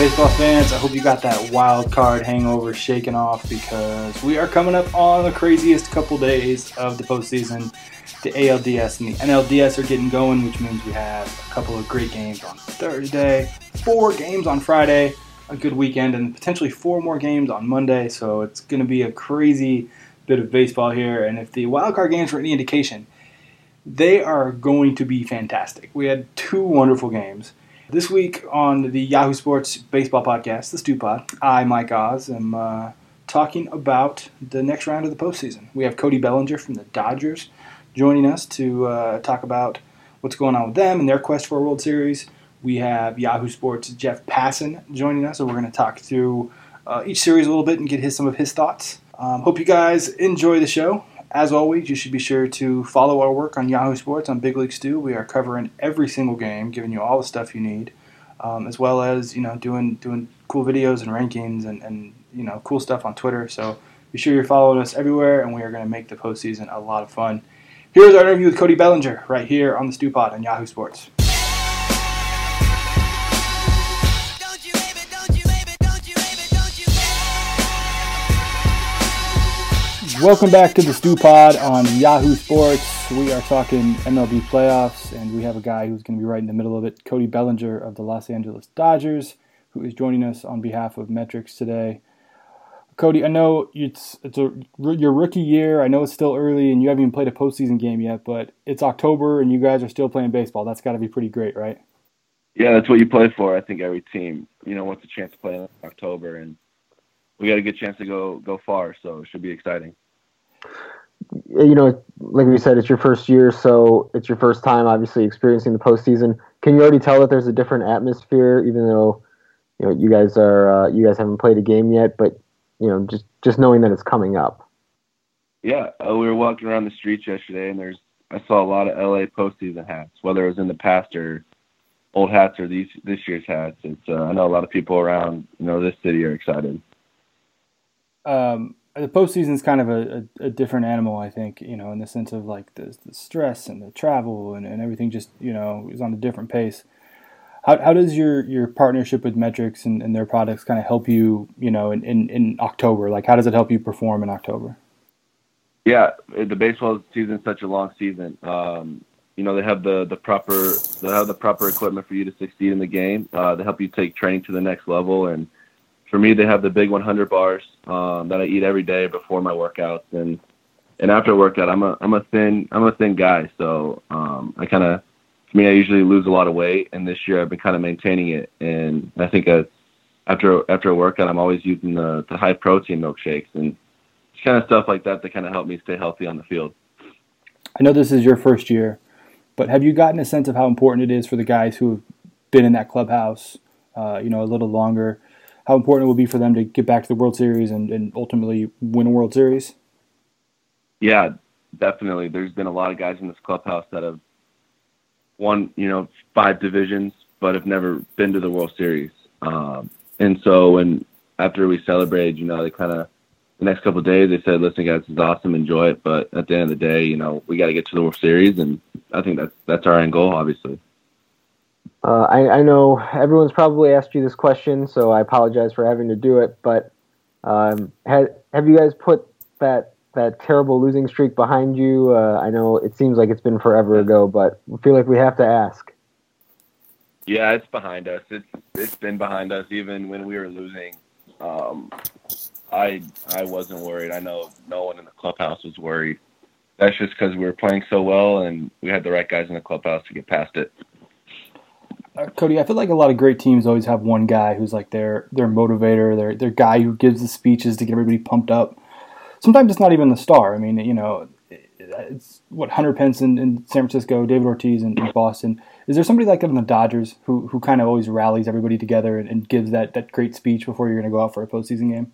baseball fans? I hope you got that wild card hangover shaken off because we are coming up on the craziest couple days of the postseason. The ALDS and the NLDS are getting going, which means we have a couple of great games on Thursday, four games on Friday, a good weekend, and potentially four more games on Monday. So it's going to be a crazy bit of baseball here. And if the wild card games were any indication, they are going to be fantastic. We had two wonderful games. This week on the Yahoo Sports Baseball Podcast, the Stew Pod, I, Mike Oz, am uh, talking about the next round of the postseason. We have Cody Bellinger from the Dodgers joining us to uh, talk about what's going on with them and their quest for a World Series. We have Yahoo Sports' Jeff Passan joining us, so we're going to talk through uh, each series a little bit and get his some of his thoughts. Um, hope you guys enjoy the show. As always, you should be sure to follow our work on Yahoo Sports on Big League Stew. We are covering every single game, giving you all the stuff you need, um, as well as you know doing doing cool videos and rankings and, and you know cool stuff on Twitter. So be sure you're following us everywhere, and we are going to make the postseason a lot of fun. Here's our interview with Cody Bellinger right here on the Stew Pod on Yahoo Sports. Welcome back to the Stew Pod on Yahoo Sports. We are talking MLB playoffs, and we have a guy who's going to be right in the middle of it, Cody Bellinger of the Los Angeles Dodgers, who is joining us on behalf of MET-Rx today. Cody, I know it's it's a, your rookie year. I know it's still early, and you haven't even played a postseason game yet, but it's October, and you guys are still playing baseball. That's got to be pretty great, right? Yeah, that's what you play for. I think every team, you know, wants a chance to play in October, and we got a good chance to go go far. So it should be exciting you know, like we said, it's your first year, so it's your first time, obviously, experiencing the postseason. Can you already tell that there's a different atmosphere, even though you know you guys are uh, you guys haven't played a game yet, but you know, just just knowing that it's coming up. Yeah, uh, we were walking around the streets yesterday, and there's I saw a lot of LA postseason hats, whether it was in the past or old hats or these this year's hats. It's uh, I know a lot of people around you know this city are excited. Um, the postseason is kind of a, a, a, different animal, I think, you know, in the sense of like the, the stress and the travel and, and everything just, you know, is on a different pace. How, how does your, your partnership with MET-Rx and, and their products kind of help you, you know, in, in, in October? Like, how does it help you perform in October? Yeah, the baseball season is such a long season. Um, you know, they have the, the proper they have the proper equipment for you to succeed in the game. Uh, they help you take training to the next level and – for me, they have the big 100 bars um, that I eat every day before my workouts, and and after a workout, I'm a I'm a thin I'm a thin guy, so um, I kind of for me, I usually lose a lot of weight, and this year I've been kind of maintaining it, and I think I, after after a workout, I'm always using the, the high protein milkshakes and kind of stuff like that to kind of help me stay healthy on the field. I know this is your first year, but have you gotten a sense of how important it is for the guys who have been in that clubhouse, uh, you know, a little longer? How important it will be for them to get back to the World Series and, and ultimately win a World Series? Yeah, definitely. There's been a lot of guys in this clubhouse that have won, you know, five divisions, but have never been to the World Series. Um, and so when after we celebrated, you know, they kind of the next couple days they said, "Listen, guys, is awesome, enjoy it." But at the end of the day, you know, we got to get to the World Series, and I think that's that's our end goal, obviously. Uh, I, I, know everyone's probably asked you this question, so I apologize for having to do it. But um, have, have you guys put that that terrible losing streak behind you? Uh, I know it seems like it's been forever ago, but I feel like we have to ask. Yeah, it's behind us. It's it's been behind us even when we were losing. Um, I I wasn't worried. I know no one in the clubhouse was worried. That's just because we were playing so well and we had the right guys in the clubhouse to get past it. Uh, Cody, I feel like a lot of great teams always have one guy who's like their their motivator, their their guy who gives the speeches to get everybody pumped up. Sometimes it's not even the star. I mean, you know, it's what Hunter Pence in, in San Francisco, David Ortiz in, in, Boston. Is there somebody like that in the Dodgers who who kind of always rallies everybody together and, and gives that that great speech before you're going to go out for a postseason game?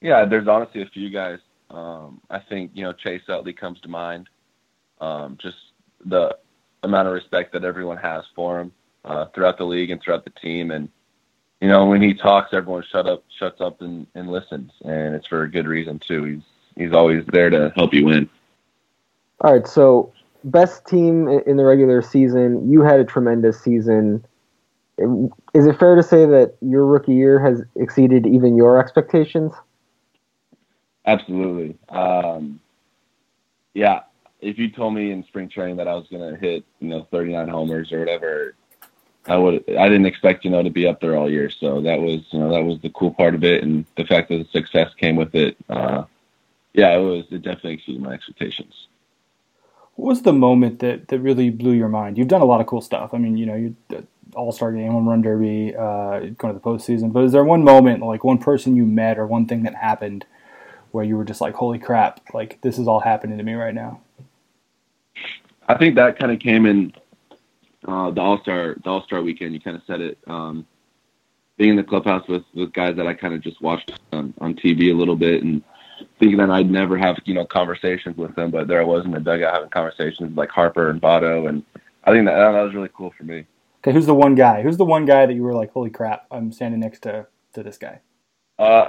Yeah, there's honestly a few guys. Um, I think you know Chase Utley comes to mind. Um, just the amount of respect that everyone has for him uh, throughout the league and throughout the team. And you know, when he talks, everyone shut up, shuts up, and, and listens, and it's for a good reason too. He's he's always there to help you win. All right, so best team in the regular season. You had a tremendous season. is it fair to say that your rookie year has exceeded even your expectations? Absolutely. Um, yeah, if you told me in spring training that I was going to hit, you know, 39 homers or whatever, I would. I didn't expect, you know, to be up there all year. So that was, you know, that was the cool part of it, and the fact that the success came with it. Uh, yeah, it was. It definitely exceeded my expectations. What was the moment that that really blew your mind? You've done a lot of cool stuff. I mean, you know, you All Star Game, Home Run Derby, uh, going to the postseason. But is there one moment, like one person you met, or one thing that happened, where you were just like, "Holy crap! Like this is all happening to me right now." I think that kind of came in uh, the All Star the All Star weekend. You kind of said it. Um, being in the clubhouse with with guys that I kind of just watched on, on TV a little bit and thinking that I'd never have you know conversations with them, but there I was in the dugout having conversations like Harper and Votto, and I think that that was really cool for me. Okay, who's the one guy? Who's the one guy that you were like, "Holy crap! I'm standing next to to this guy." Uh,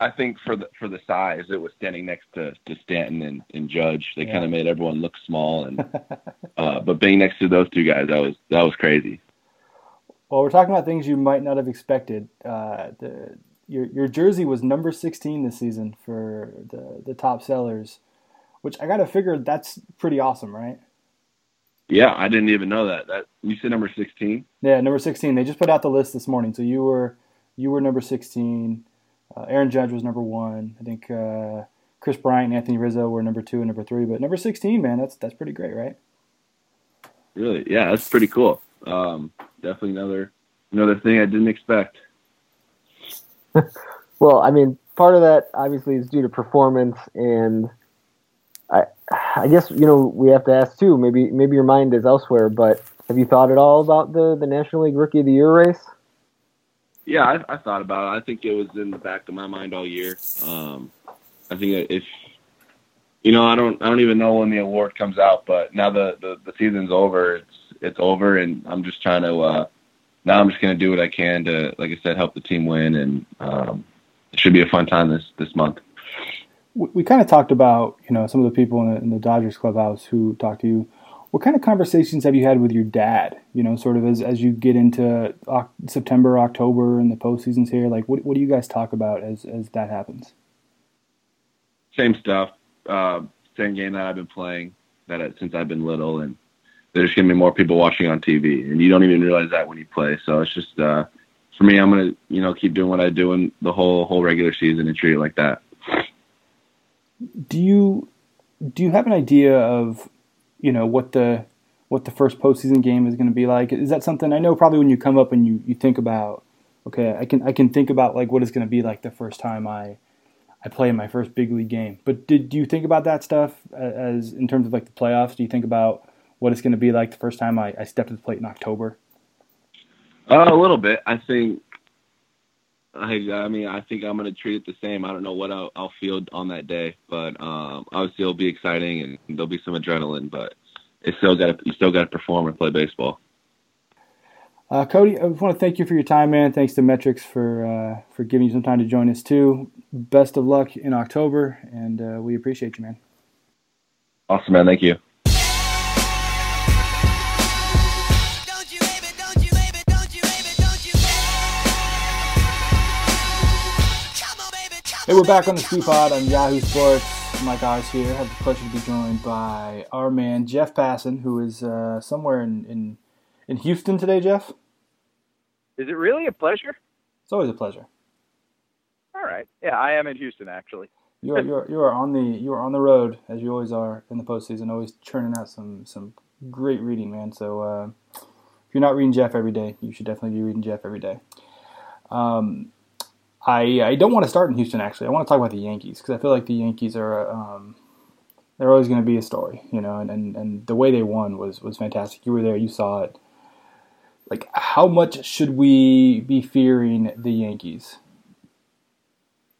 I think for the for the size, it was standing next to, to Stanton and, and Judge. They yeah. kind of made everyone look small, and uh, but being next to those two guys, that was that was crazy. Well, we're talking about things you might not have expected. Uh, the, your your jersey was number sixteen this season for the the top sellers, which I got to figure that's pretty awesome, right? Yeah, I didn't even know that. That you said number sixteen. Yeah, number sixteen. They just put out the list this morning, so you were you were number sixteen. Uh, Aaron Judge was number one. I think uh, Kris Bryant and Anthony Rizzo were number two and number three. But number 16, man, that's that's pretty great, right? Really? Yeah, that's pretty cool. Um, definitely another another thing I didn't expect. well, I mean, part of that obviously is due to performance, and I I guess you know we have to ask too. Maybe maybe your mind is elsewhere, but have you thought at all about the the National League Rookie of the Year race? Yeah, I, I thought about it. I think it was in the back of my mind all year. Um, I think if you know, I don't, I don't even know when the award comes out, but now the, the, the season's over. It's it's over, and I'm just trying to. Uh, now I'm just gonna do what I can to, like I said, help the team win, and um, it should be a fun time this this month. We, we kind of talked about you know some of the people in the, in the Dodgers clubhouse who talked to you what kind of conversations have you had with your dad? You know, sort of as, as you get into September, October, and the postseasons here. Like, what what do you guys talk about as as that happens? Same stuff. Uh, same game that I've been playing that I, since I've been little, and there's gonna be more people watching on TV, and you don't even realize that when you play. So it's just uh, for me, I'm gonna you know keep doing what I do in the whole whole regular season and treat it like that. Do you do you have an idea of you know what the what the first postseason game is going to be like. Is that something I know? Probably when you come up and you, you think about, okay, I can I can think about like what it's going to be like the first time I I play my first big league game. But did you think about that stuff as in terms of like the playoffs? Do you think about what it's going to be like the first time I, I step to the plate in October? Uh, a little bit. I think I, I mean, I think I'm going to treat it the same. I don't know what I'll, I'll feel on that day, but um, obviously it'll be exciting and there'll be some adrenaline. But it's still got you still got to perform and play baseball. Uh, Cody, I just want to thank you for your time, man. Thanks to MET-Rx for uh, for giving you some time to join us too. Best of luck in October, and uh, we appreciate you, man. Awesome, man. Thank you. Hey, we're back on the Stew Pod on Yahoo Sports. Mike Oz here. Have the pleasure to be joined by our man Jeff Passan, who is uh, somewhere in, in in Houston today. Jeff, is it really a pleasure? It's always a pleasure. All right. Yeah, I am in Houston actually. You are you are, you are on the you are on the road as you always are in the postseason, always churning out some some great reading, man. So uh, if you're not reading Jeff every day, you should definitely be reading Jeff every day. Um, I I don't want to start in Houston. Actually, I want to talk about the Yankees because I feel like the Yankees are um, they're always going to be a story, you know. And, and and the way they won was was fantastic. You were there, you saw it. Like, how much should we be fearing the Yankees?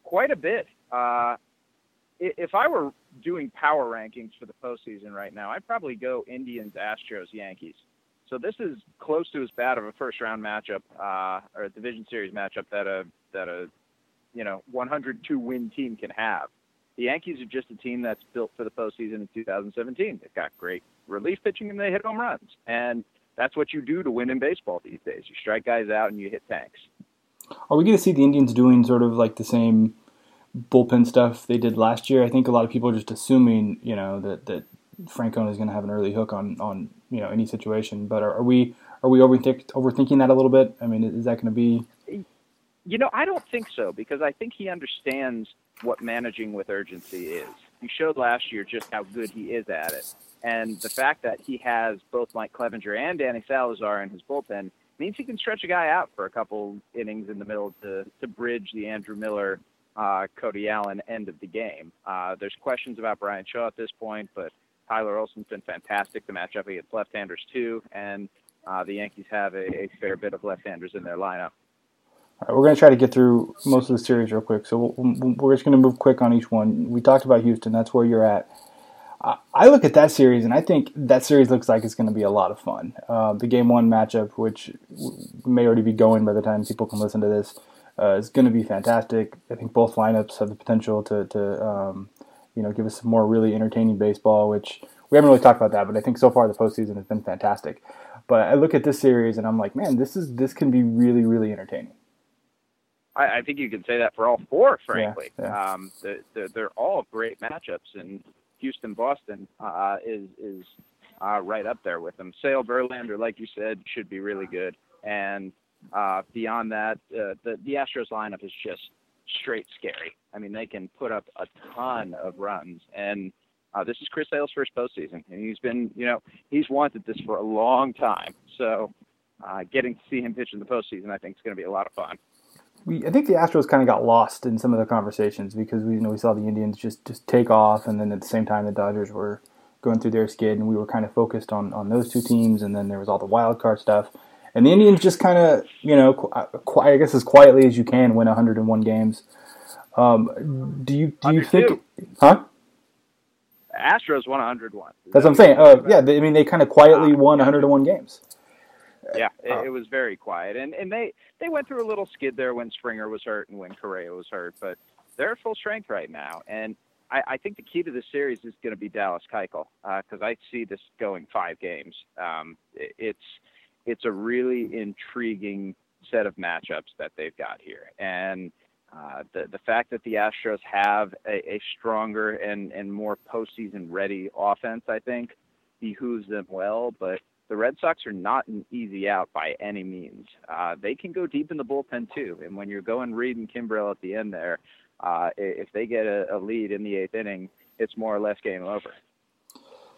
Quite a bit. Uh, if I were doing power rankings for the postseason right now, I'd probably go Indians, Astros, Yankees. So this is close to as bad of a first round matchup uh, or a division series matchup that a that a you know 102 win team can have. The Yankees are just a team that's built for the postseason in 2017. They've got great relief pitching and they hit home runs. And that's what you do to win in baseball these days. You strike guys out and you hit tanks. Are we going to see the Indians doing sort of like the same bullpen stuff they did last year? I think a lot of people are just assuming, you know, that that Francona is going to have an early hook on on you know any situation. But are, are we are we overthink, overthinking that a little bit? I mean, is that going to be? You know, I don't think so because I think he understands what managing with urgency is. He showed last year just how good he is at it. And the fact that he has both Mike Clevinger and Danny Salazar in his bullpen means he can stretch a guy out for a couple innings in the middle to, to bridge the Andrew Miller, uh, Cody Allen end of the game. Uh, there's questions about Bryan Shaw at this point, but Tyler Olson's been fantastic to match up against left-handers too, and uh, the Yankees have a, a fair bit of left-handers in their lineup. All right, we're going to try to get through most of the series real quick, so we we are just going to move quick on each one. We talked about Houston; that's where you're at. I look at that series and I think that series looks like it's going to be a lot of fun. Uh, the game one matchup, which may already be going by the time people can listen to this, uh, is going to be fantastic. I think both lineups have the potential to, to um, you know, give us some more really entertaining baseball, which we haven't really talked about that, but I think so far the postseason has been fantastic. But I look at this series and I'm like, man, this is this can be really really entertaining. I, I think you can say that for all four, frankly. Yeah, yeah. Um, they're, they're all great matchups, and Houston Boston uh, is is uh, right up there with them. Sale Verlander, like you said, should be really good. And uh, beyond that, uh, the the Astros lineup is just straight scary. I mean, they can put up a ton of runs. And uh, this is Chris Sale's first postseason, and he's been, you know, he's wanted this for a long time. So uh, getting to see him pitch in the postseason, I think, is going to be a lot of fun we I think the Astros kind of got lost in some of the conversations because we you know we saw the Indians just just take off, and then at the same time the Dodgers were going through their skid, and we were kind of focused on on those two teams, and then there was all the wild card stuff, and the Indians just kind of you know I guess as quietly as you can win 101 games. Um, do you do you think? Huh? Astros won 101. That's what I'm saying. Uh, yeah, they, I mean they kind of quietly won 101 games. Yeah, it, uh, it, was very quiet, and and they they went through a little skid there when Springer was hurt and when Correa was hurt, but they're at full strength right now, and I, I think the key to this series is going to be Dallas Keuchel because uh, I see this going five games. Um, it, it's it's a really intriguing set of matchups that they've got here, and uh, the the fact that the Astros have a, a stronger and and more postseason ready offense, I think, behooves them well, but the Red Sox are not an easy out by any means. Uh, they can go deep in the bullpen too, and when you're going Reed and Kimbrel at the end there, uh, if they get a, a lead in the eighth inning, it's more or less game over.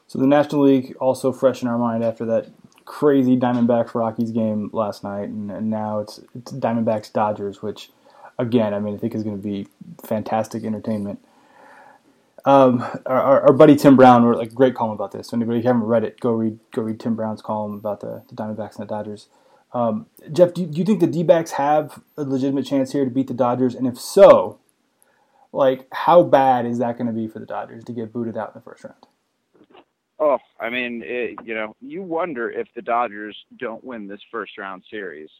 So the National League also fresh in our mind after that crazy Diamondbacks Rockies game last night, and, and now it's, it's Diamondbacks Dodgers, which again, I mean, I think is going to be fantastic entertainment. Um, our, our, buddy Tim Brown wrote like a great column about this. So anybody haven't read it, go read go read Tim Brown's column about the, the Diamondbacks and the Dodgers. Um, Jeff, do you, do you think the D-backs have a legitimate chance here to beat the Dodgers? And if so, like how bad is that going to be for the Dodgers to get booted out in the first round? Oh, I mean, it, you know, you wonder if the Dodgers don't win this first round series.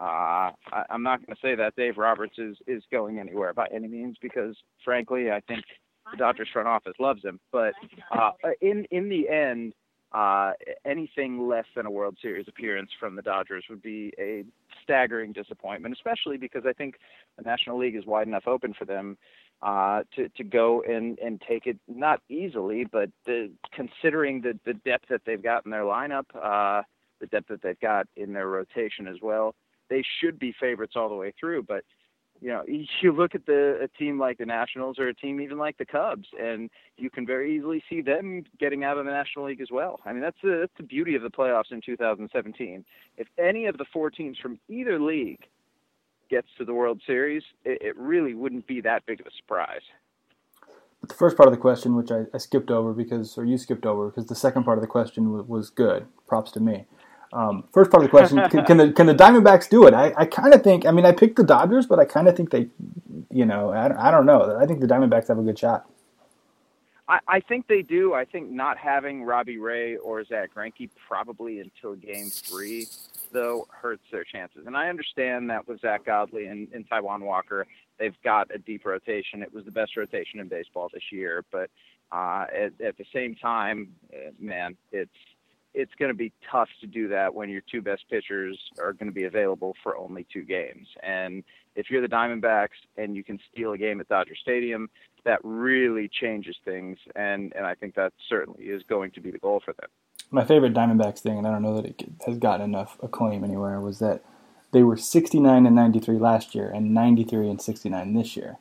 Uh, I, I'm not going to say that Dave Roberts is is going anywhere by any means because, frankly, I think the Dodgers front office loves him. But uh, in in the end, uh, anything less than a World Series appearance from the Dodgers would be a staggering disappointment, especially because I think the National League is wide enough open for them uh, to to go and and take it not easily, but the, considering the the depth that they've got in their lineup, uh, the depth that they've got in their rotation as well, they should be favorites all the way through. But you know, you look at the a team like the Nationals or a team even like the Cubs, and you can very easily see them getting out of the National League as well. I mean, that's the that's the beauty of the playoffs in 2017. If any of the four teams from either league gets to the World Series, it, it really wouldn't be that big of a surprise. But the first part of the question, which I, I skipped over because, or you skipped over because the second part of the question was, was good. Props to me. Um, first part of the question: can, can, the can the Diamondbacks do it? I, I kind of think. I mean, I picked the Dodgers, but I kind of think they, you know, I, I don't know. I think the Diamondbacks have a good shot. I, I think they do. I think not having Robbie Ray or Zack Greinke probably until Game Three, though, hurts their chances. And I understand that with Zack Godley and, and Taijuan Walker, they've got a deep rotation. It was the best rotation in baseball this year, but uh, at, at the same time, uh, man, it's it's going to be tough to do that when your two best pitchers are going to be available for only two games. And if you're the Diamondbacks and you can steal a game at Dodger Stadium, that really changes things. And, and I think that certainly is going to be the goal for them. My favorite Diamondbacks thing, and I don't know that it has gotten enough acclaim anywhere, was that they were 69 and 93 last year and 93 and 69 this year.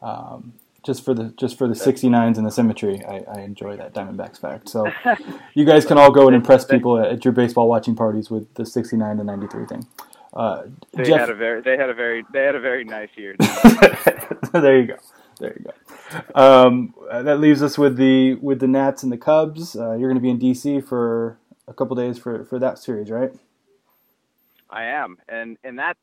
Um, just for the just for the 69s and the symmetry, I, I enjoy that Diamondbacks fact. So you guys can all go and impress people at your baseball watching parties with the 69 to 93 thing. Uh, they Jeff, had a very they had a very they had a very nice year. there you go. There you go. Um, that leaves us with the with the Nats and the Cubs. Uh, you're going to be in DC for a couple days for for that series, right? I am, and and that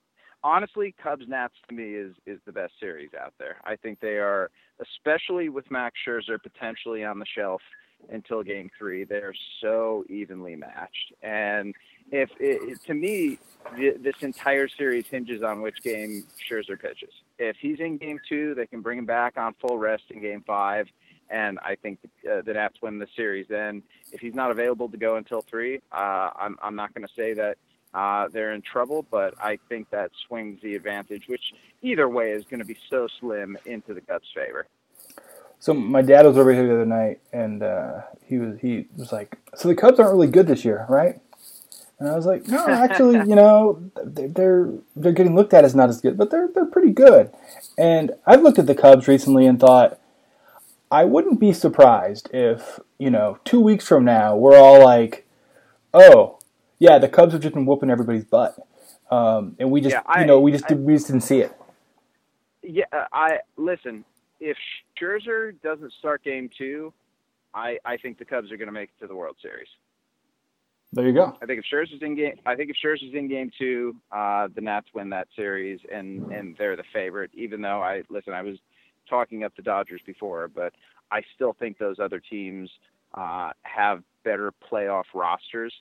honestly, Cubs Nats to me is is the best series out there. I think they are, especially with Max Scherzer potentially on the shelf until Game Three. They're so evenly matched, and if it, to me, this entire series hinges on which game Scherzer pitches. If he's in Game Two, they can bring him back on full rest in Game Five. And I think uh, the Nats win the series. Then, if he's not available to go until three, uh, I'm I'm not going to say that uh, they're in trouble, but I think that swings the advantage, which either way is going to be so slim into the Cubs' favor. So my dad was over here the other night, and uh, he was he was like, "So the Cubs aren't really good this year, right?" And I was like, "No, actually, you know, they're they're getting looked at as not as good, but they're they're pretty good." And I've looked at the Cubs recently and thought, I wouldn't be surprised if you know two weeks from now we're all like, "Oh, yeah, the Cubs have just been whooping everybody's butt, um, and we just, yeah, I, you know, we just I, we just didn't see it. Yeah, I listen. If Scherzer doesn't start Game Two, I I think the Cubs are going to make it to the World Series. There you go. I think if Scherzer's in game, I think if Scherzer's in Game Two, uh, the Nats win that series, and and they're the favorite. Even though I listen, I was talking up the Dodgers before, but I still think those other teams uh, have better playoff rosters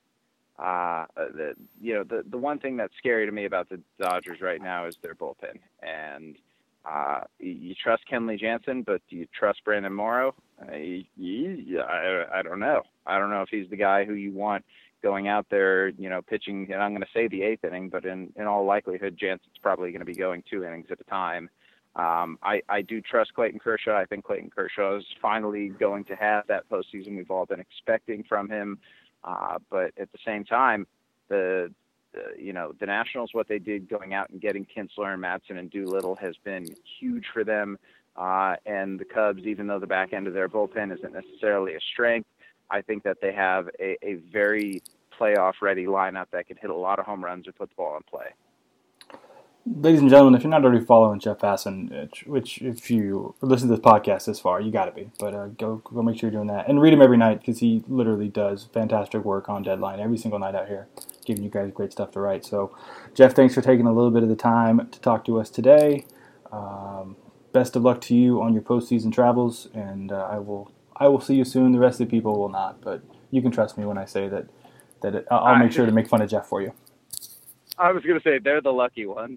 uh, the you know the the one thing that's scary to me about the Dodgers right now is their bullpen, and uh, you trust Kenley Jansen, but do you trust Brandon Morrow? Uh, you, I, I don't know. I don't know if he's the guy who you want going out there, you know, pitching. And I'm going to say the eighth inning, but in in all likelihood, Jansen's probably going to be going two innings at a time. Um, I, I do trust Clayton Kershaw. I think Clayton Kershaw is finally going to have that postseason we've all been expecting from him. Uh, but at the same time, the, the, you know the Nationals what they did going out and getting Kintzler and Madson and Doolittle has been huge for them. Uh, and the Cubs, even though the back end of their bullpen isn't necessarily a strength, I think that they have a, a very playoff ready lineup that can hit a lot of home runs and put the ball in play ladies and gentlemen, if you're not already following Jeff Passan, which if you listen to this podcast this far, you got to be. But uh, go go make sure you're doing that and read him every night because he literally does fantastic work on deadline every single night out here, giving you guys great stuff to write. So, Jeff, thanks for taking a little bit of the time to talk to us today. Um, best of luck to you on your postseason travels, and uh, I will I will see you soon. The rest of the people will not, but you can trust me when I say that that it, I'll make sure to make fun of Jeff for you. I was going to say they're the lucky ones.